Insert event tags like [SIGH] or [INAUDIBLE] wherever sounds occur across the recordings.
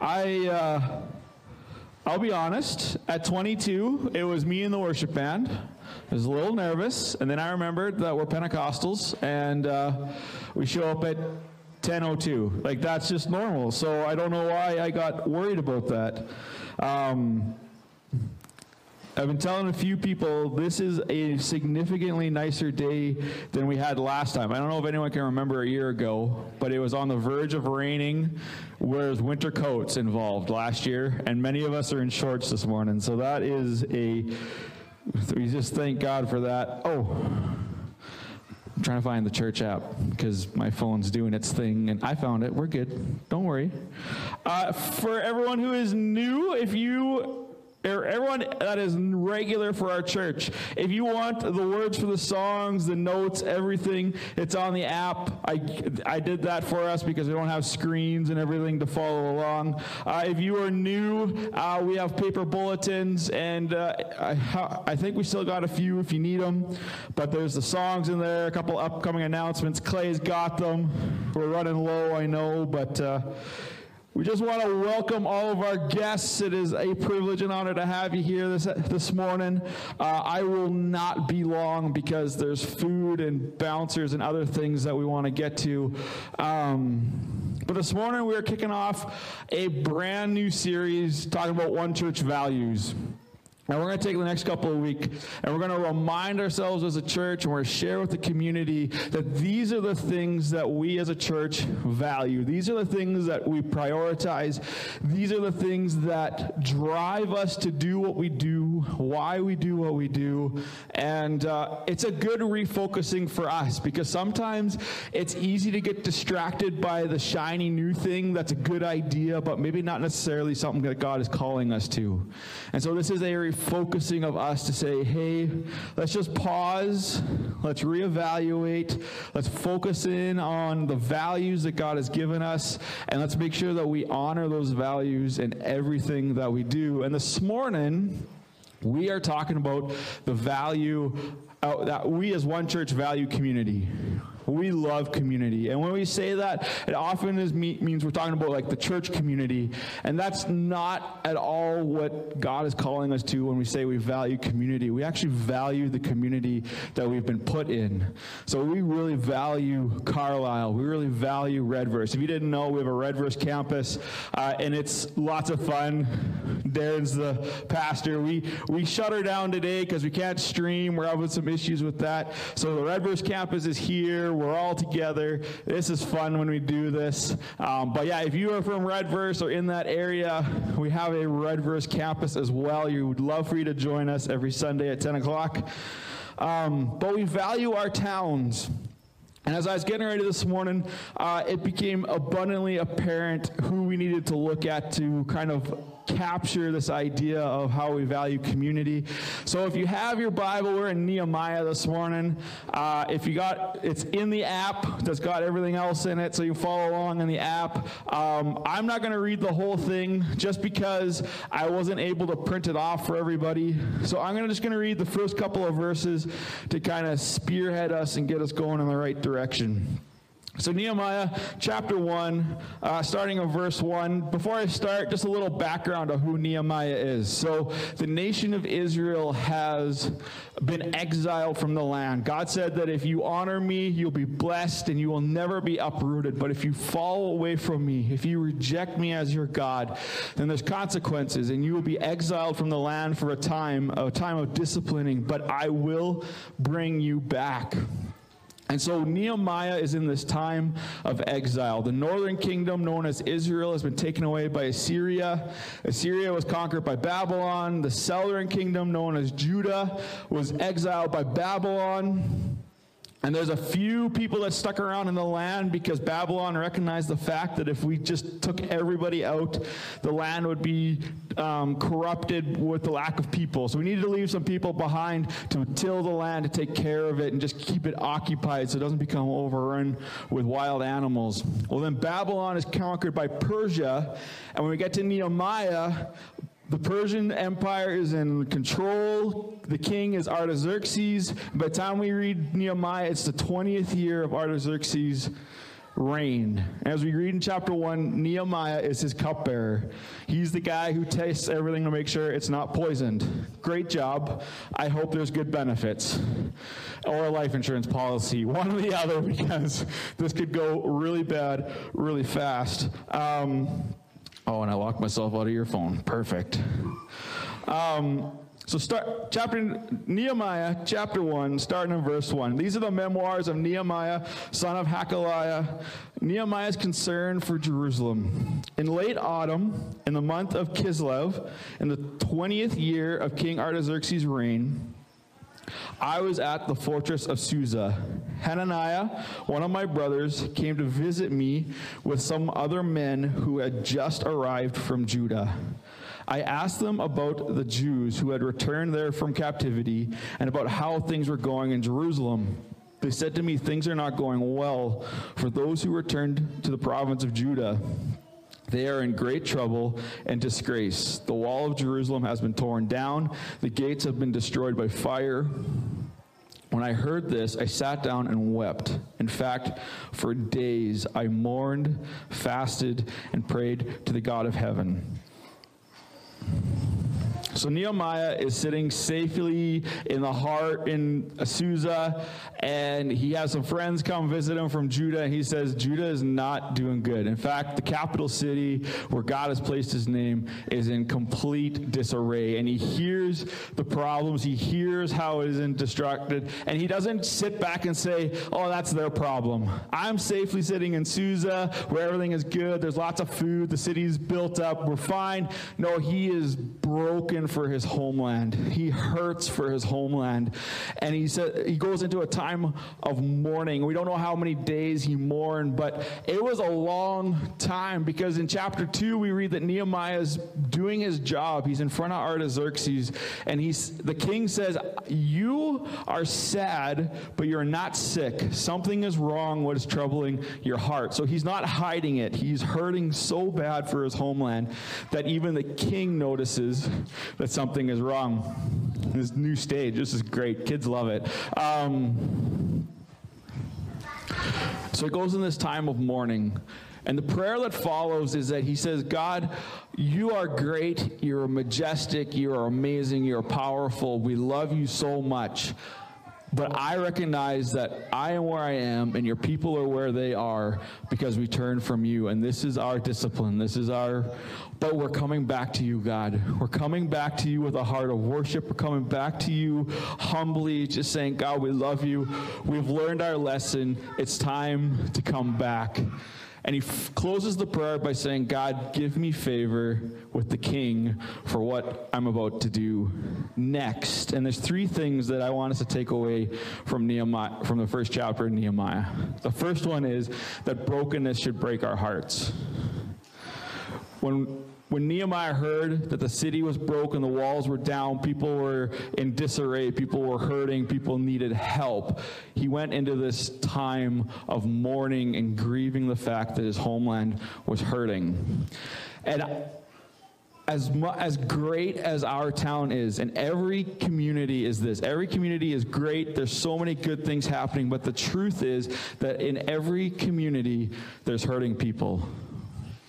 I, uh, I'll be honest, at 22, it was me and the worship band. I was a little nervous, and then I remembered that we're Pentecostals, and uh, we show up at 10:02. Like that's just normal. So I don't know why I got worried about that. Um, I've been telling a few people this is a significantly nicer day than we had last time. I don't know if anyone can remember a year ago, but it was on the verge of raining, whereas winter coats involved last year, and many of us are in shorts this morning. So that is a, we just thank God for that. Oh, I'm trying to find the church app because my phone's doing its thing, and I found it. We're good. Don't worry. Uh, for everyone who is new, if you everyone that is regular for our church. If you want the words for the songs, the notes, everything, it's on the app. I, I did that for us because we don't have screens and everything to follow along. Uh, if you are new, uh, we have paper bulletins, and uh, I, I think we still got a few if you need them. But there's the songs in there, a couple upcoming announcements. Clay's got them. We're running low, I know, but uh, we just want to welcome all of our guests. It is a privilege and honor to have you here this, this morning. Uh, I will not be long because there's food and bouncers and other things that we want to get to. Um, but this morning we are kicking off a brand new series talking about One Church values. And we're going to take the next couple of weeks and we're going to remind ourselves as a church and we're going to share with the community that these are the things that we as a church value. These are the things that we prioritize. These are the things that drive us to do what we do, why we do what we do. And uh, it's a good refocusing for us because sometimes it's easy to get distracted by the shiny new thing that's a good idea, but maybe not necessarily something that God is calling us to. And so this is a focusing of us to say, hey, let's just pause, let's reevaluate, let's focus in on the values that God has given us, and let's make sure that we honor those values in everything that we do. And this morning, we are talking about the value uh, that we as one church value community. We love community. And when we say that, it often is me- means we're talking about like the church community. And that's not at all what God is calling us to when we say we value community. We actually value the community that we've been put in. So we really value Carlyle. We really value Redvers. If you didn't know, we have a Redvers campus, uh, and it's lots of fun. Darren's the pastor. We, we shut her down today because we can't stream. We're having some issues with that. So the Redvers campus is here. We're all together. This is fun when we do this. Um, but yeah, if you are from Redvers or in that area, we have a Redvers campus as well. We would love for you to join us every Sunday at 10 o'clock. Um, but we value our towns. And as I was getting ready this morning, uh, it became abundantly apparent who we needed to look at to kind of capture this idea of how we value community. So if you have your Bible, we're in Nehemiah this morning. Uh, if you got, it's in the app that's got everything else in it, so you follow along in the app. Um, I'm not going to read the whole thing just because I wasn't able to print it off for everybody. So I'm gonna, just going to read the first couple of verses to kind of spearhead us and get us going in the right direction. So, Nehemiah chapter 1, uh, starting in verse 1. Before I start, just a little background of who Nehemiah is. So, the nation of Israel has been exiled from the land. God said that if you honor me, you'll be blessed and you will never be uprooted. But if you fall away from me, if you reject me as your God, then there's consequences and you will be exiled from the land for a time, a time of disciplining. But I will bring you back. And so Nehemiah is in this time of exile. The northern kingdom, known as Israel, has been taken away by Assyria. Assyria was conquered by Babylon. The southern kingdom, known as Judah, was exiled by Babylon. And there's a few people that stuck around in the land because Babylon recognized the fact that if we just took everybody out, the land would be um, corrupted with the lack of people. So we needed to leave some people behind to till the land, to take care of it, and just keep it occupied so it doesn't become overrun with wild animals. Well, then Babylon is conquered by Persia. And when we get to Nehemiah, the Persian Empire is in control. The king is Artaxerxes. By the time we read Nehemiah, it's the 20th year of Artaxerxes' reign. As we read in chapter 1, Nehemiah is his cupbearer. He's the guy who tastes everything to make sure it's not poisoned. Great job. I hope there's good benefits or a life insurance policy, [LAUGHS] one or the other, because this could go really bad really fast. Um, oh, and I locked myself out of your phone. Perfect. Um, so start chapter Nehemiah chapter 1 starting in verse 1. These are the memoirs of Nehemiah son of Hakaliah. Nehemiah's concern for Jerusalem. In late autumn in the month of Kislev in the 20th year of King Artaxerxes' reign I was at the fortress of Susa. Hananiah, one of my brothers, came to visit me with some other men who had just arrived from Judah. I asked them about the Jews who had returned there from captivity and about how things were going in Jerusalem. They said to me, Things are not going well for those who returned to the province of Judah. They are in great trouble and disgrace. The wall of Jerusalem has been torn down, the gates have been destroyed by fire. When I heard this, I sat down and wept. In fact, for days I mourned, fasted, and prayed to the God of heaven. So Nehemiah is sitting safely in the heart in Susa, and he has some friends come visit him from Judah. And he says Judah is not doing good. In fact, the capital city where God has placed his name is in complete disarray. And he hears the problems, he hears how it is in destructed, and he doesn't sit back and say, "Oh, that's their problem." I'm safely sitting in Susa where everything is good. There's lots of food. The city's built up. We're fine. No, he is broken for his homeland. He hurts for his homeland. And he said he goes into a time of mourning. We don't know how many days he mourned, but it was a long time because in chapter 2 we read that Nehemiah is doing his job. He's in front of Artaxerxes and he's the king says, "You are sad, but you're not sick. Something is wrong what is troubling your heart." So he's not hiding it. He's hurting so bad for his homeland that even the king notices that something is wrong. This new stage, this is great. Kids love it. Um, so it goes in this time of mourning. And the prayer that follows is that he says, God, you are great, you're majestic, you're amazing, you're powerful. We love you so much. But I recognize that I am where I am and your people are where they are because we turn from you. And this is our discipline. This is our, but we're coming back to you, God. We're coming back to you with a heart of worship. We're coming back to you humbly, just saying, God, we love you. We've learned our lesson. It's time to come back. And he f- closes the prayer by saying, God, give me favor with the king for what I'm about to do next. And there's three things that I want us to take away from Nehemiah, from the first chapter of Nehemiah. The first one is that brokenness should break our hearts. When when Nehemiah heard that the city was broken, the walls were down, people were in disarray, people were hurting, people needed help, he went into this time of mourning and grieving the fact that his homeland was hurting. And as, mu- as great as our town is, and every community is this, every community is great. There's so many good things happening, but the truth is that in every community, there's hurting people.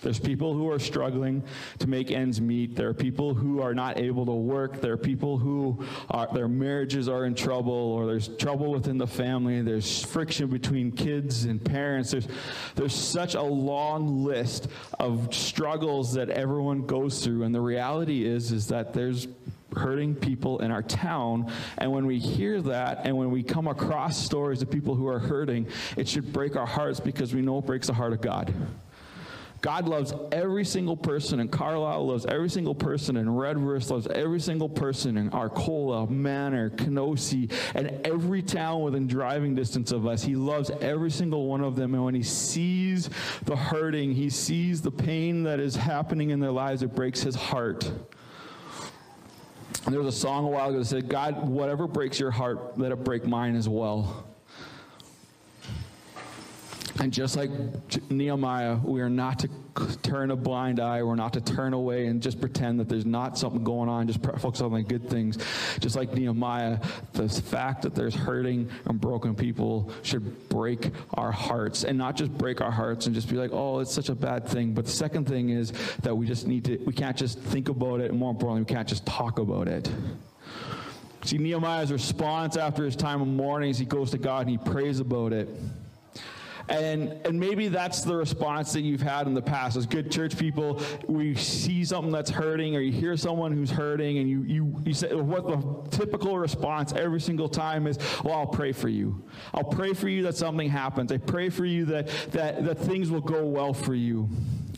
There's people who are struggling to make ends meet. There are people who are not able to work. There are people who are, their marriages are in trouble or there's trouble within the family. There's friction between kids and parents. There's, there's such a long list of struggles that everyone goes through. And the reality is, is that there's hurting people in our town. And when we hear that and when we come across stories of people who are hurting, it should break our hearts because we know it breaks the heart of God. God loves every single person, and Carlyle loves every single person, and Redvers loves every single person, in Arcola, Manor, Kenosee, and every town within driving distance of us. He loves every single one of them, and when He sees the hurting, He sees the pain that is happening in their lives, it breaks His heart. And there was a song a while ago that said, God, whatever breaks your heart, let it break mine as well. And just like Nehemiah, we are not to turn a blind eye. We're not to turn away and just pretend that there's not something going on. Just focus on the good things. Just like Nehemiah, the fact that there's hurting and broken people should break our hearts. And not just break our hearts and just be like, oh, it's such a bad thing. But the second thing is that we just need to, we can't just think about it. And more importantly, we can't just talk about it. See, Nehemiah's response after his time of mourning is he goes to God and he prays about it. And, and maybe that's the response that you've had in the past. As good church people, we see something that's hurting or you hear someone who's hurting and you, you, you say, what the typical response every single time is, well, I'll pray for you. I'll pray for you that something happens. I pray for you that, that, that things will go well for you.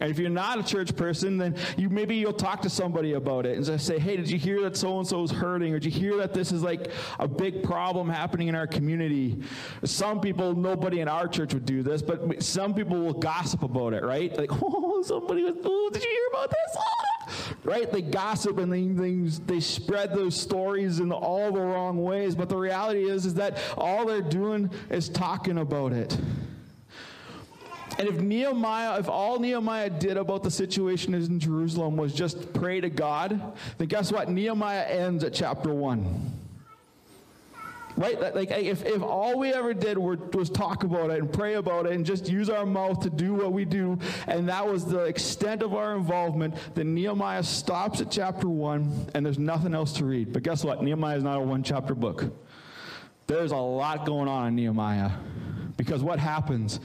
And if you're not a church person, then you maybe you'll talk to somebody about it and just say, "Hey, did you hear that so and so is hurting? Or did you hear that this is like a big problem happening in our community?" Some people, nobody in our church would do this, but some people will gossip about it, right? Like, [LAUGHS] "Oh, somebody was, oh, did you hear about this?" Oh. Right? They gossip and they, they, they spread those stories in all the wrong ways. But the reality is, is that all they're doing is talking about it. And if Nehemiah, if all Nehemiah did about the situation in Jerusalem was just pray to God, then guess what? Nehemiah ends at chapter 1. Right? Like, if, if all we ever did were, was talk about it and pray about it and just use our mouth to do what we do, and that was the extent of our involvement, then Nehemiah stops at chapter 1 and there's nothing else to read. But guess what? Nehemiah is not a one chapter book. There's a lot going on in Nehemiah. Because what happens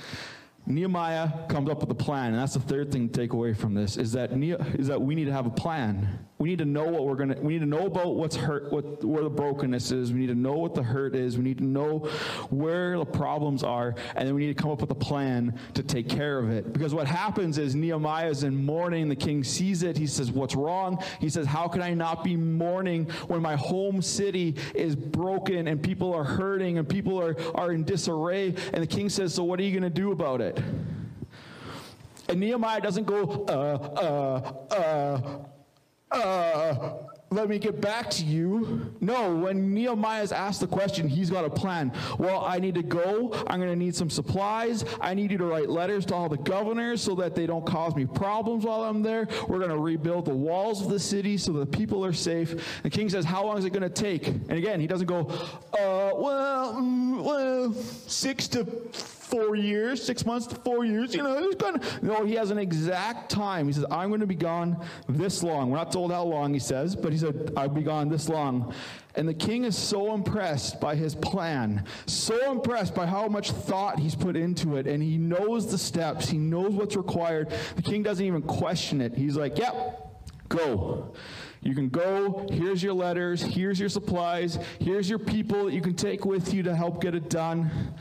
Nehemiah comes up with a plan, and that's the third thing to take away from this is that is that we need to have a plan. We need to know what we're gonna. We need to know about what's hurt, what where the brokenness is. We need to know what the hurt is. We need to know where the problems are, and then we need to come up with a plan to take care of it. Because what happens is Nehemiah is in mourning. The king sees it. He says, "What's wrong?" He says, "How can I not be mourning when my home city is broken and people are hurting and people are are in disarray?" And the king says, "So what are you going to do about it?" And Nehemiah doesn't go, uh, uh, uh, uh, let me get back to you. No, when Nehemiah is asked the question, he's got a plan. Well, I need to go. I'm going to need some supplies. I need you to write letters to all the governors so that they don't cause me problems while I'm there. We're going to rebuild the walls of the city so the people are safe. The king says, How long is it going to take? And again, he doesn't go, uh, well, mm, well, six to four years, six months to four years. You know, to, no, he has an exact time. He says, I'm going to be gone this long. We're not told how long, he says, but he said, I'll be gone this long. And the king is so impressed by his plan, so impressed by how much thought he's put into it, and he knows the steps, he knows what's required. The king doesn't even question it. He's like, yep, go. You can go, here's your letters, here's your supplies, here's your people that you can take with you to help get it done.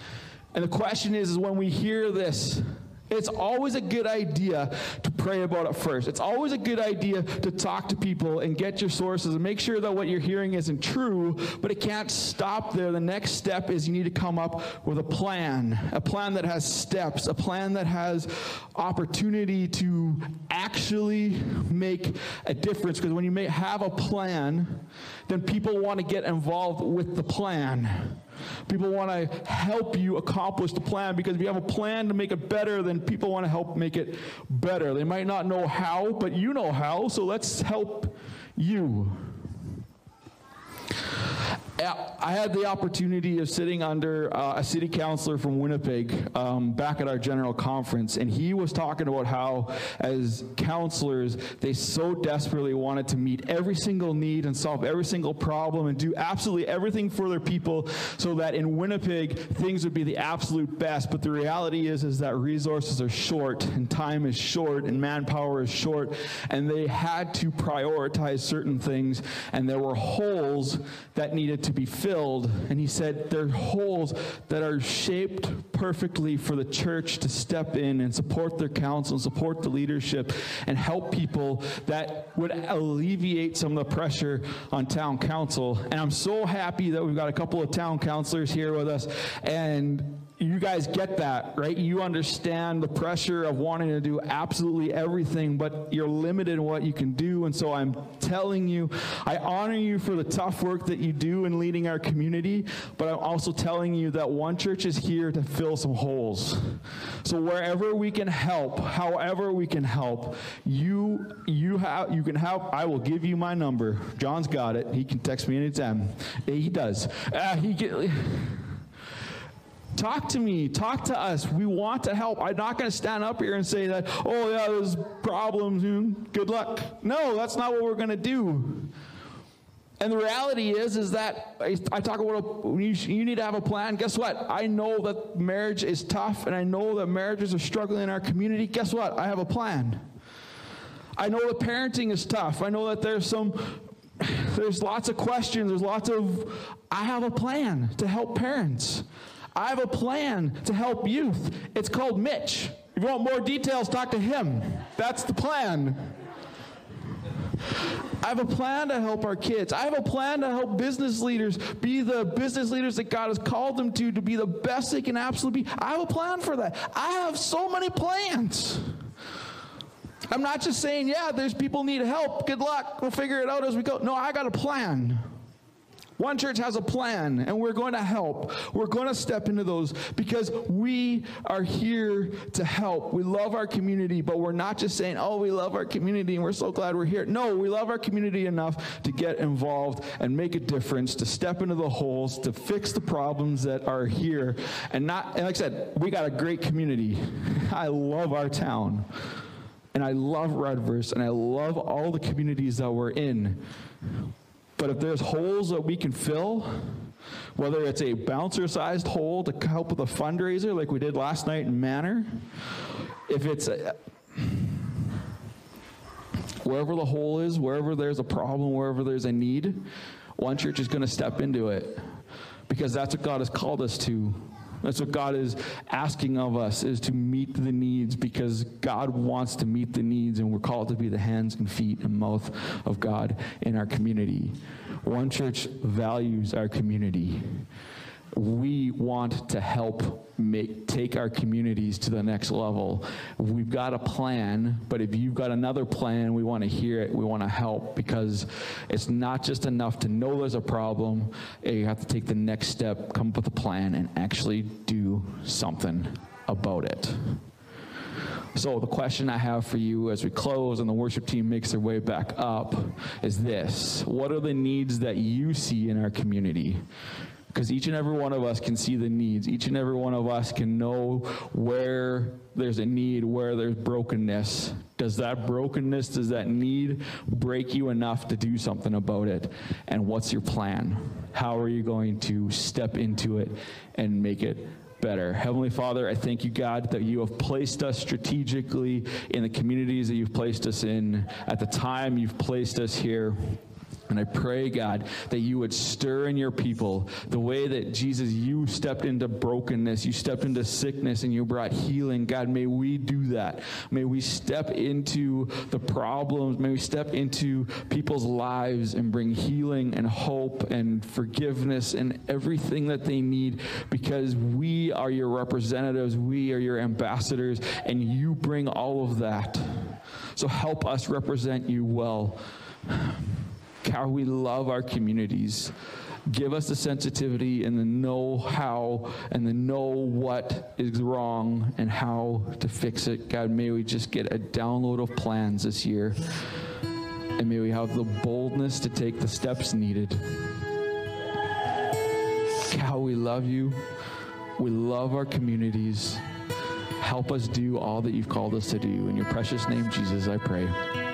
And the question is, is when we hear this, it's always a good idea to pray about it first. It's always a good idea to talk to people and get your sources and make sure that what you're hearing isn't true, but it can't stop there. The next step is you need to come up with a plan, a plan that has steps, a plan that has opportunity to actually make a difference. Because when you may have a plan, then people want to get involved with the plan. People want to help you accomplish the plan because if you have a plan to make it better, then people want to help make it better. They might not know how, but you know how, so let's help you. I had the opportunity of sitting under uh, a city councilor from Winnipeg um, back at our general conference, and he was talking about how, as councilors, they so desperately wanted to meet every single need and solve every single problem and do absolutely everything for their people so that in Winnipeg things would be the absolute best. But the reality is, is that resources are short, and time is short, and manpower is short, and they had to prioritize certain things, and there were holes that needed to be filled. And he said there are holes that are shaped perfectly for the church to step in and support their council and support the leadership and help people that would alleviate some of the pressure on town council. And I'm so happy that we've got a couple of town councilors here with us. And you guys get that, right? You understand the pressure of wanting to do absolutely everything, but you're limited in what you can do. And so I'm telling you, I honor you for the tough work that you do in leading our community, but I'm also telling you that One Church is here to fill some holes. So wherever we can help, however we can help, you you have you can help. I will give you my number. John's got it. He can text me anytime. He does. Uh, he get. Talk to me. Talk to us. We want to help. I'm not going to stand up here and say that, oh, yeah, there's problems. Good luck. No, that's not what we're going to do. And the reality is, is that I, I talk about a, you, you, need to have a plan. Guess what? I know that marriage is tough, and I know that marriages are struggling in our community. Guess what? I have a plan. I know that parenting is tough. I know that there's some, [SIGHS] there's lots of questions. There's lots of. I have a plan to help parents. I have a plan to help youth. It's called Mitch. If you want more details, talk to him. That's the plan. I have a plan to help our kids. I have a plan to help business leaders be the business leaders that God has called them to, to be the best they can absolutely be. I have a plan for that. I have so many plans. I'm not just saying, yeah, there's people need help. Good luck. We'll figure it out as we go. No, I got a plan. One church has a plan, and we're going to help. We're going to step into those because we are here to help. We love our community, but we're not just saying, oh, we love our community and we're so glad we're here. No, we love our community enough to get involved and make a difference, to step into the holes, to fix the problems that are here. And not, and like I said, we got a great community. [LAUGHS] I love our town. And I love Redvers, and I love all the communities that we're in. But if there's holes that we can fill, whether it's a bouncer sized hole to help with a fundraiser like we did last night in Manor, if it's a, wherever the hole is, wherever there's a problem, wherever there's a need, one church is going to step into it because that's what God has called us to. That's what God is asking of us is to meet the needs because God wants to meet the needs and we're called to be the hands and feet and mouth of God in our community. One church values our community we want to help make take our communities to the next level. We've got a plan, but if you've got another plan, we want to hear it. We want to help because it's not just enough to know there's a problem. You have to take the next step, come up with a plan, and actually do something about it. So, the question I have for you as we close and the worship team makes their way back up is this What are the needs that you see in our community? Because each and every one of us can see the needs. Each and every one of us can know where there's a need, where there's brokenness. Does that brokenness, does that need break you enough to do something about it? And what's your plan? How are you going to step into it and make it better. Heavenly Father, I thank you, God, that you have placed us strategically in the communities that you've placed us in at the time you've placed us here. And I pray, God, that you would stir in your people the way that Jesus, you stepped into brokenness, you stepped into sickness, and you brought healing. God, may we do that. May we step into the problems. May we step into people's lives and bring healing and hope and forgiveness and everything that they need because we are your representatives, we are your ambassadors, and you bring all of that. So help us represent you well [SIGHS] how we love our communities. Give us the sensitivity and the know how and the know what is wrong and how to fix it. God, may we just get a download of plans this year. And may we have the boldness to take the steps needed. How we love you. We love our communities. Help us do all that you've called us to do. In your precious name, Jesus, I pray.